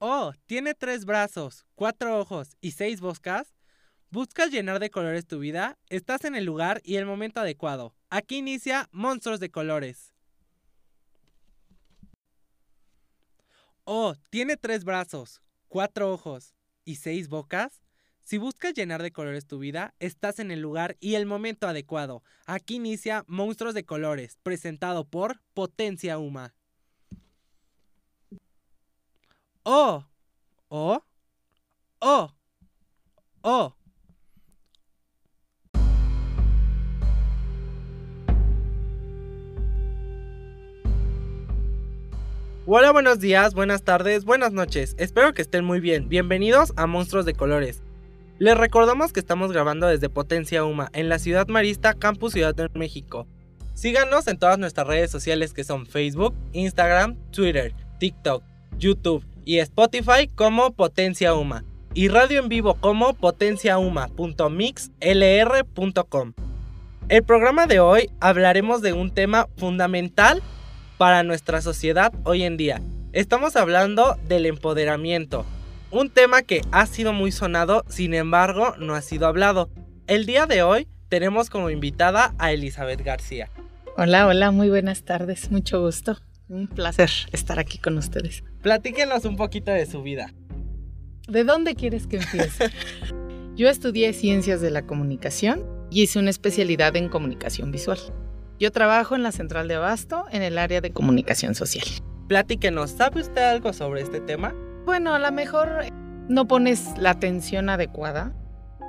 Oh, tiene tres brazos, cuatro ojos y seis bocas. ¿Buscas llenar de colores tu vida? Estás en el lugar y el momento adecuado. Aquí inicia Monstruos de Colores. Oh, tiene tres brazos, cuatro ojos y seis bocas. Si buscas llenar de colores tu vida, estás en el lugar y el momento adecuado. Aquí inicia Monstruos de Colores, presentado por Potencia Uma. Oh, oh, oh, oh. Hola, buenos días, buenas tardes, buenas noches. Espero que estén muy bien. Bienvenidos a Monstruos de Colores. Les recordamos que estamos grabando desde Potencia Uma en la ciudad marista Campus Ciudad de México. Síganos en todas nuestras redes sociales que son Facebook, Instagram, Twitter, TikTok, YouTube y Spotify como Potencia Uma y radio en vivo como potenciauma.mixlr.com. El programa de hoy hablaremos de un tema fundamental para nuestra sociedad hoy en día. Estamos hablando del empoderamiento, un tema que ha sido muy sonado, sin embargo no ha sido hablado. El día de hoy tenemos como invitada a Elizabeth García. Hola, hola, muy buenas tardes, mucho gusto. Un placer estar aquí con ustedes. Platíquenos un poquito de su vida. ¿De dónde quieres que empiece? Yo estudié Ciencias de la Comunicación y hice una especialidad en comunicación visual. Yo trabajo en la central de abasto en el área de comunicación social. Platíquenos, ¿sabe usted algo sobre este tema? Bueno, a lo mejor no pones la atención adecuada.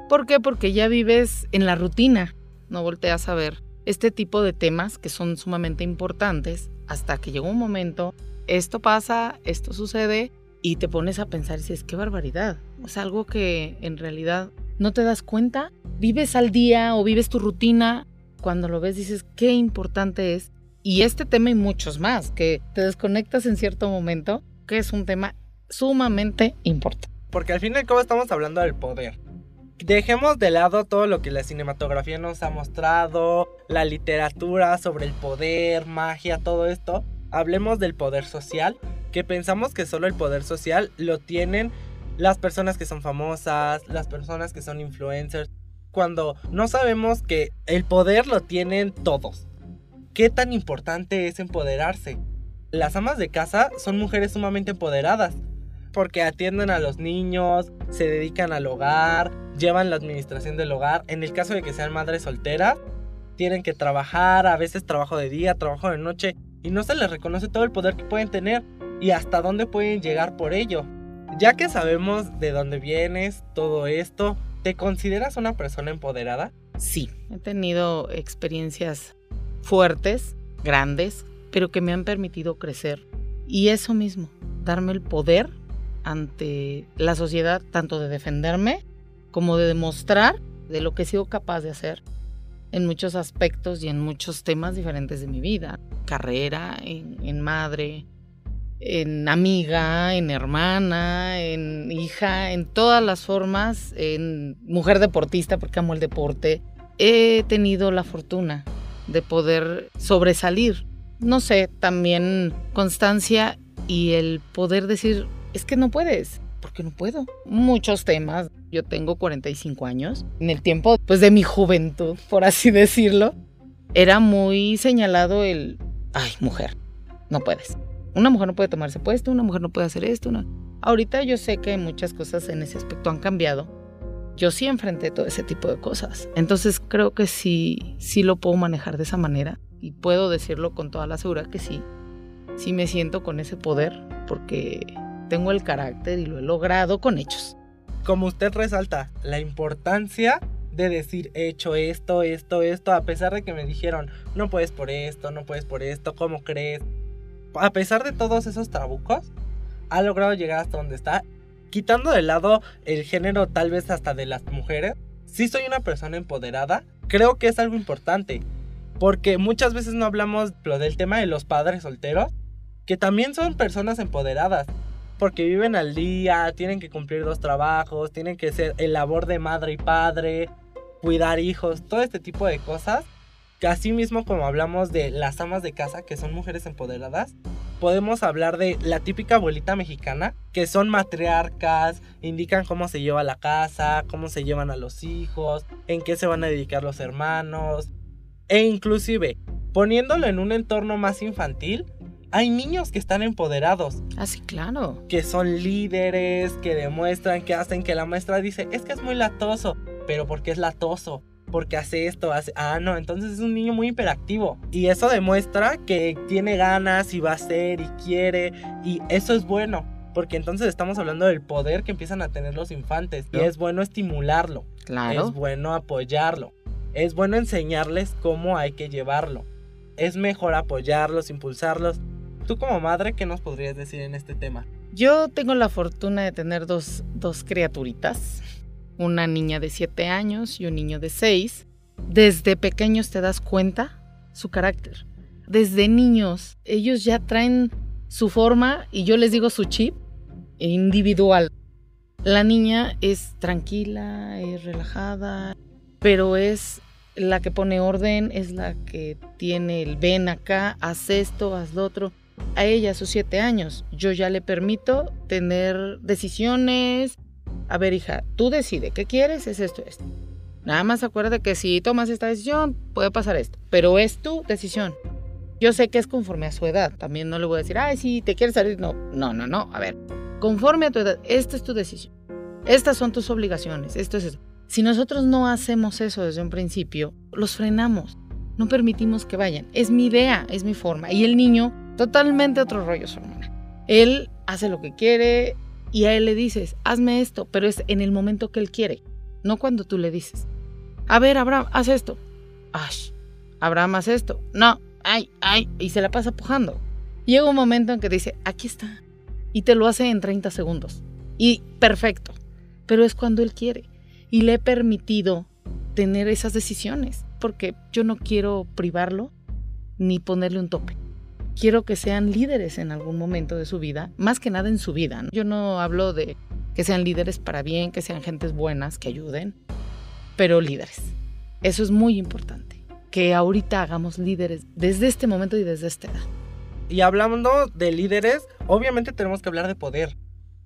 ¿Por qué? Porque ya vives en la rutina, no volteas a ver este tipo de temas que son sumamente importantes hasta que llega un momento, esto pasa, esto sucede y te pones a pensar y dices, qué barbaridad. Es algo que en realidad no te das cuenta. Vives al día o vives tu rutina. Cuando lo ves dices, qué importante es. Y este tema y muchos más, que te desconectas en cierto momento, que es un tema sumamente importante. Porque al fin y al cabo estamos hablando del poder. Dejemos de lado todo lo que la cinematografía nos ha mostrado, la literatura sobre el poder, magia, todo esto. Hablemos del poder social, que pensamos que solo el poder social lo tienen las personas que son famosas, las personas que son influencers, cuando no sabemos que el poder lo tienen todos. ¿Qué tan importante es empoderarse? Las amas de casa son mujeres sumamente empoderadas, porque atienden a los niños, se dedican al hogar, llevan la administración del hogar. En el caso de que sean madres solteras, tienen que trabajar, a veces trabajo de día, trabajo de noche, y no se les reconoce todo el poder que pueden tener y hasta dónde pueden llegar por ello. Ya que sabemos de dónde vienes, todo esto, ¿te consideras una persona empoderada? Sí, he tenido experiencias fuertes, grandes, pero que me han permitido crecer. Y eso mismo, darme el poder ante la sociedad, tanto de defenderme como de demostrar de lo que he sido capaz de hacer en muchos aspectos y en muchos temas diferentes de mi vida. Carrera, en, madre, en amiga, en hermana, en hija, en todas las formas, en mujer deportista porque amo el deporte. He tenido la fortuna de poder sobresalir. No sé, también constancia y el poder decir, es que no puedes, porque no puedo. Muchos temas. Yo tengo 45 años. En el tiempo, pues, de mi juventud, por así decirlo, era muy señalado el, ay, mujer, no puedes. Una mujer no puede tomarse puesto, una mujer no puede hacer esto. Una... Ahorita yo sé que muchas cosas en ese aspecto han cambiado. Yo sí enfrenté todo ese tipo de cosas. Entonces creo que sí, sí lo puedo manejar de esa manera. Y puedo decirlo con toda la seguridad que sí. Sí me siento con ese poder porque tengo el carácter y lo he logrado con hechos. Como usted resalta, la importancia de decir he hecho esto, esto, esto, a pesar de que me dijeron no puedes por esto, no puedes por esto, ¿cómo crees? A pesar de todos esos trabucos, ha logrado llegar hasta donde está, quitando de lado el género tal vez hasta de las mujeres. Si soy una persona empoderada, creo que es algo importante, porque muchas veces no hablamos del tema de los padres solteros, que también son personas empoderadas porque viven al día, tienen que cumplir dos trabajos, tienen que ser el labor de madre y padre, cuidar hijos, todo este tipo de cosas. Así mismo como hablamos de las amas de casa, que son mujeres empoderadas, podemos hablar de la típica abuelita mexicana, que son matriarcas, indican cómo se lleva la casa, cómo se llevan a los hijos, en qué se van a dedicar los hermanos, e inclusive poniéndolo en un entorno más infantil, hay niños que están empoderados. Ah, sí, claro. Que son líderes, que demuestran, que hacen que la maestra dice, es que es muy latoso, pero porque es latoso, porque hace esto, hace... Ah, no, entonces es un niño muy hiperactivo. Y eso demuestra que tiene ganas y va a hacer y quiere, y eso es bueno. Porque entonces estamos hablando del poder que empiezan a tener los infantes. Y es bueno estimularlo. Claro. Es bueno apoyarlo. Es bueno enseñarles cómo hay que llevarlo. Es mejor apoyarlos, impulsarlos Tú como madre, ¿qué nos podrías decir en este tema? Yo tengo la fortuna de tener dos, dos criaturitas, una niña de 7 años y un niño de 6. Desde pequeños te das cuenta su carácter. Desde niños ellos ya traen su forma y yo les digo su chip individual. La niña es tranquila, es relajada, pero es la que pone orden, es la que tiene el ven acá, haz esto, haz lo otro a ella a sus siete años. Yo ya le permito tener decisiones. A ver, hija, tú decide qué quieres, es esto, esto. Nada más acuérdate que si tomas esta decisión, puede pasar esto. Pero es tu decisión. Yo sé que es conforme a su edad. También no le voy a decir, ay, si te quieres salir. No, no, no, no. A ver, conforme a tu edad, esta es tu decisión. Estas son tus obligaciones. Esto es eso. Si nosotros no hacemos eso desde un principio, los frenamos. No permitimos que vayan. Es mi idea, es mi forma. Y el niño Totalmente otro rollo su hermana. Él hace lo que quiere y a él le dices, hazme esto, pero es en el momento que él quiere, no cuando tú le dices. A ver, Abraham, haz esto. Ash, Abraham, haz esto. No, ay, ay, y se la pasa pujando. Llega un momento en que dice, aquí está. Y te lo hace en 30 segundos. Y perfecto. Pero es cuando él quiere. Y le he permitido tener esas decisiones. Porque yo no quiero privarlo ni ponerle un tope quiero que sean líderes en algún momento de su vida, más que nada en su vida. Yo no hablo de que sean líderes para bien, que sean gentes buenas, que ayuden, pero líderes. Eso es muy importante, que ahorita hagamos líderes desde este momento y desde esta edad. Y hablando de líderes, obviamente tenemos que hablar de poder.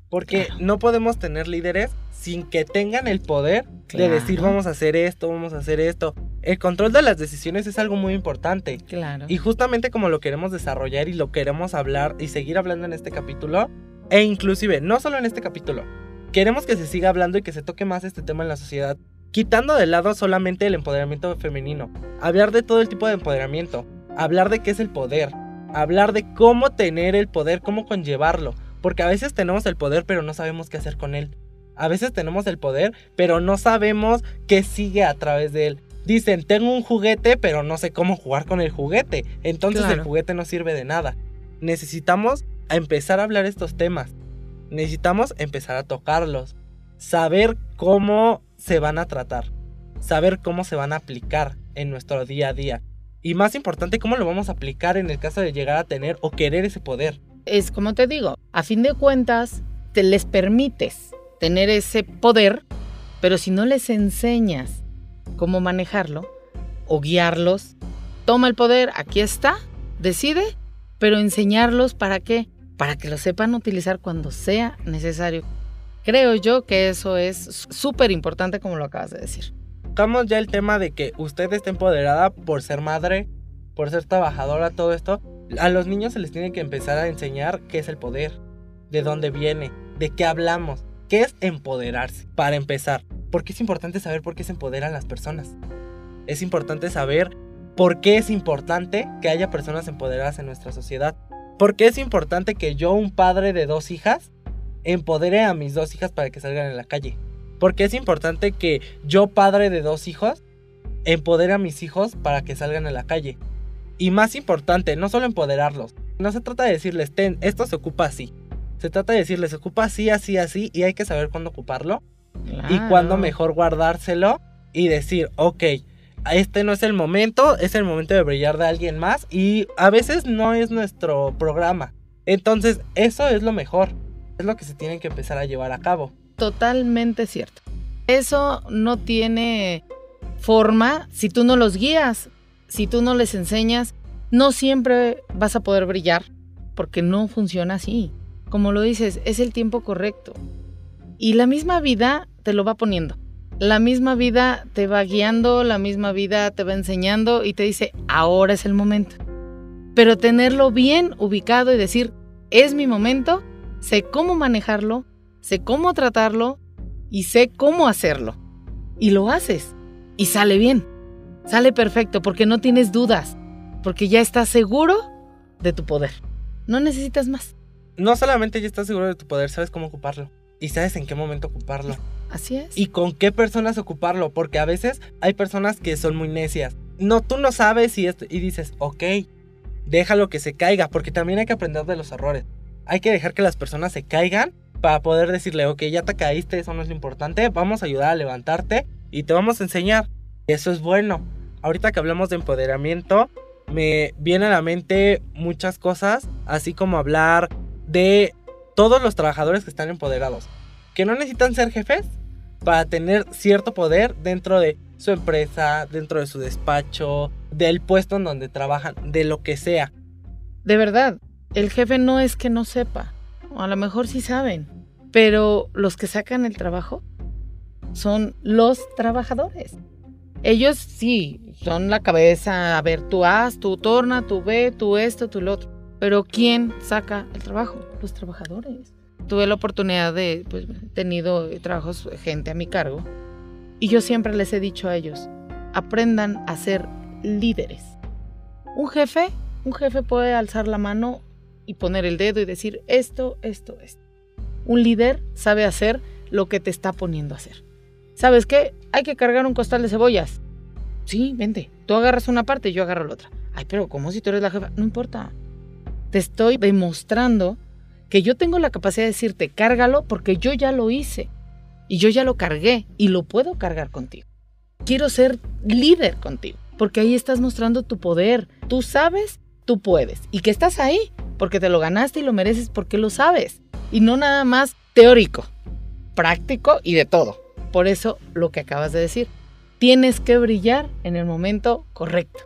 Porque no podemos tener líderes sin que tengan el poder de decir vamos a hacer esto, vamos a hacer esto. El control de las decisiones es algo muy importante. Claro. Y justamente como lo queremos desarrollar y lo queremos hablar y seguir hablando en este capítulo, e inclusive no solo en este capítulo, queremos que se siga hablando y que se toque más este tema en la sociedad, quitando de lado solamente el empoderamiento femenino, hablar de todo el tipo de empoderamiento, hablar de qué es el poder, hablar de cómo tener el poder, cómo conllevarlo porque a veces tenemos el poder pero no sabemos qué hacer con él. A veces tenemos el poder pero no sabemos qué sigue a través de él. Dicen, tengo un juguete pero no sé cómo jugar con el juguete. Entonces el juguete no sirve de nada. Necesitamos empezar a hablar estos temas. Necesitamos empezar a tocarlos. Saber cómo se van a tratar. Saber cómo se van a aplicar en nuestro día a día. Y más importante, cómo lo vamos a aplicar en el caso de llegar a tener o querer ese poder es como te digo, a fin de cuentas, te les permites tener ese poder, pero si no les enseñas cómo manejarlo o guiarlos, toma el poder, aquí está, decide, pero enseñarlos para qué? Para que lo sepan utilizar cuando sea necesario. Creo yo que eso es súper importante como lo acabas de decir. Tocamos ya el tema de que usted está empoderada por ser madre, por ser trabajadora, todo esto, a los niños se les tiene que empezar a enseñar qué es el poder, de dónde viene, de qué hablamos, qué es empoderarse, para empezar. Porque es importante saber por qué se empoderan las personas. Es importante saber por qué es importante que haya personas empoderadas en nuestra sociedad. ¿Por qué es importante que yo, un padre de dos hijas, empodere a mis dos hijas para que salgan en la calle? Porque es importante que yo, padre de dos hijos, empodere a mis hijos para que salgan a la calle. Y más importante, no solo empoderarlos. No se trata de decirles, ten, esto se ocupa así. Se trata de decirles, se ocupa así, así, así, y hay que saber cuándo ocuparlo. Y cuándo mejor guardárselo y decir, ok, este no es el momento, es el momento de brillar de alguien más. Y a veces no es nuestro programa. Entonces, eso es lo mejor. Es lo que se tiene que empezar a llevar a cabo. Totalmente cierto. Eso no tiene forma si tú no los guías si tú no les enseñas, no siempre vas a poder brillar. porque no funciona así. Como lo dices, es el tiempo correcto. Y la misma vida te lo va poniendo. La misma vida te va guiando, la misma vida te va enseñando y te dice, ahora es el momento. Pero tenerlo bien ubicado y decir, es mi momento, sé cómo manejarlo, sé cómo tratarlo y sé cómo hacerlo. Y lo haces. Y sale bien. Sale perfecto porque no tienes dudas. Porque ya estás seguro de tu poder. No necesitas más. No solamente ya estás seguro de tu poder, sabes cómo ocuparlo. Y sabes en qué momento ocuparlo. Así es. Y con qué personas ocuparlo. Porque a veces hay personas que son muy necias. No, tú no sabes y, y dices, ok, déjalo que se caiga. Porque también hay que aprender de los errores. Hay que dejar que las personas se caigan para poder decirle, ok, ya te caíste, eso no es lo importante. Vamos a ayudar a levantarte y te vamos a enseñar. Eso es bueno. Ahorita que hablamos de empoderamiento, me viene a la mente muchas cosas, así como hablar de todos los trabajadores que están empoderados, que no necesitan ser jefes para tener cierto poder dentro de su empresa, dentro de su despacho, del puesto en donde trabajan, de lo que sea. De verdad, el jefe no es que no sepa, a lo mejor sí saben, pero los que sacan el trabajo son los trabajadores. Ellos sí, son la cabeza, a ver, tú haz, tú torna, tú ve, tú esto, tú lo otro. Pero ¿quién saca el trabajo? Los trabajadores. Tuve la oportunidad de, pues, he tenido trabajos, gente a mi cargo, y yo siempre les he dicho a ellos, aprendan a ser líderes. Un jefe, un jefe puede alzar la mano y poner el dedo y decir esto, esto, esto. Un líder sabe hacer lo que te está poniendo a hacer. ¿Sabes qué? Hay que cargar un costal de cebollas. Sí, vente. Tú agarras una parte y yo agarro la otra. Ay, pero ¿cómo si tú eres la jefa? No importa. Te estoy demostrando que yo tengo la capacidad de decirte, cárgalo porque yo ya lo hice. Y yo ya lo cargué y lo puedo cargar contigo. Quiero ser líder contigo porque ahí estás mostrando tu poder. Tú sabes, tú puedes. Y que estás ahí porque te lo ganaste y lo mereces porque lo sabes. Y no nada más teórico, práctico y de todo. Por eso lo que acabas de decir, tienes que brillar en el momento correcto.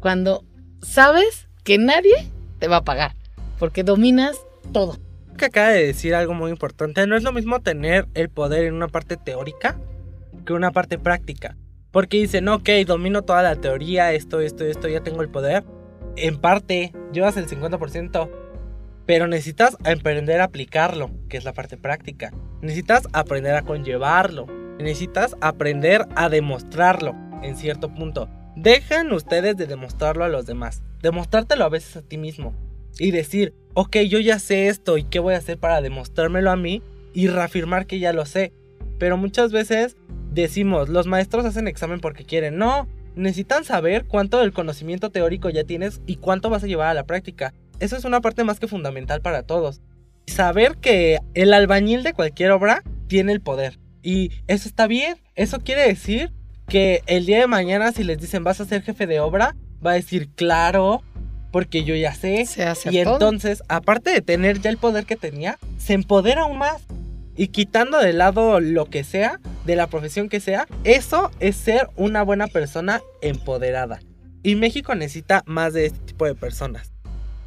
Cuando sabes que nadie te va a pagar, porque dominas todo. Que acaba de decir algo muy importante, no es lo mismo tener el poder en una parte teórica que una parte práctica. Porque dicen, ok, domino toda la teoría, esto, esto, esto, ya tengo el poder. En parte, llevas el 50%, pero necesitas aprender a aplicarlo, que es la parte práctica. Necesitas aprender a conllevarlo. Necesitas aprender a demostrarlo en cierto punto. Dejan ustedes de demostrarlo a los demás. Demostrártelo a veces a ti mismo. Y decir, ok, yo ya sé esto y qué voy a hacer para demostrármelo a mí y reafirmar que ya lo sé. Pero muchas veces decimos, los maestros hacen examen porque quieren. No, necesitan saber cuánto del conocimiento teórico ya tienes y cuánto vas a llevar a la práctica. Eso es una parte más que fundamental para todos. Saber que el albañil de cualquier obra tiene el poder. Y eso está bien. Eso quiere decir que el día de mañana si les dicen vas a ser jefe de obra, va a decir claro, porque yo ya sé. Se hace y todo. entonces, aparte de tener ya el poder que tenía, se empodera aún más. Y quitando de lado lo que sea, de la profesión que sea, eso es ser una buena persona empoderada. Y México necesita más de este tipo de personas.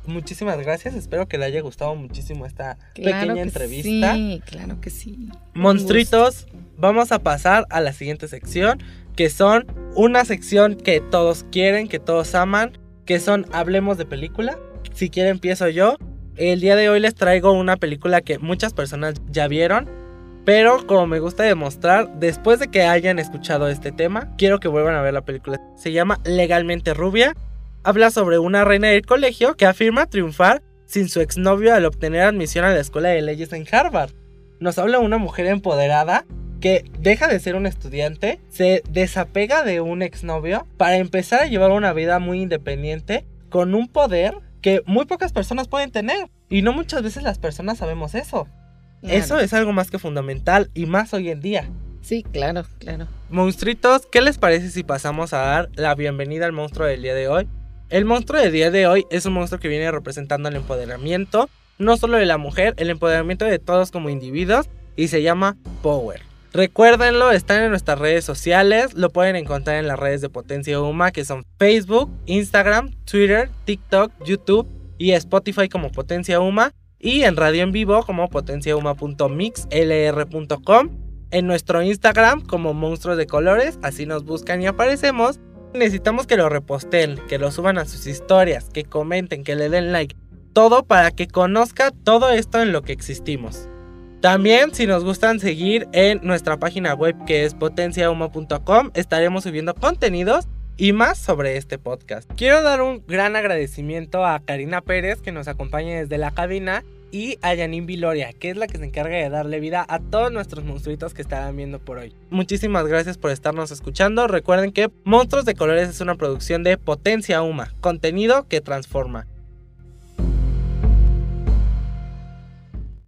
Muchísimas gracias, espero que le haya gustado muchísimo esta Claro pequeña que entrevista. Sí, claro que sí. Monstruitos, vamos a pasar a la siguiente sección, que son una sección que todos quieren, que todos aman, que son Hablemos de película. Si quieren empiezo yo. El día de hoy les traigo una película que muchas personas ya vieron, pero como me gusta demostrar, después de que hayan escuchado este tema, quiero que vuelvan a ver la película. Se llama Legalmente Rubia. Habla sobre una reina del colegio que afirma triunfar sin su exnovio al obtener admisión a la escuela de leyes en Harvard. Nos habla una mujer empoderada que deja de ser un estudiante, se desapega de un exnovio para empezar a llevar una vida muy independiente con un poder que muy pocas personas pueden tener. Y no muchas veces las personas sabemos eso. Claro. Eso es algo más que fundamental y más hoy en día. Sí, claro, claro. Monstruitos, ¿qué les parece si pasamos a dar la bienvenida al monstruo del día de hoy? El monstruo del día de hoy es un monstruo que viene representando el empoderamiento, no solo de la mujer, el empoderamiento de todos como individuos y se llama Power. Recuérdenlo, están en nuestras redes sociales, lo pueden encontrar en las redes de Potencia Uma que son Facebook, Instagram, Twitter, TikTok, YouTube y Spotify como Potencia Uma y en radio en vivo como potenciauma.mixlr.com, en nuestro Instagram como Monstruos de Colores, así nos buscan y aparecemos. Necesitamos que lo reposten, que lo suban a sus historias, que comenten, que le den like, todo para que conozca todo esto en lo que existimos. También si nos gustan seguir en nuestra página web que es potenciauma.com, estaremos subiendo contenidos y más sobre este podcast. Quiero dar un gran agradecimiento a Karina Pérez que nos acompaña desde la cabina y a Janine Viloria, que es la que se encarga de darle vida a todos nuestros monstruitos que estarán viendo por hoy. Muchísimas gracias por estarnos escuchando. Recuerden que Monstruos de Colores es una producción de Potencia Uma, contenido que transforma.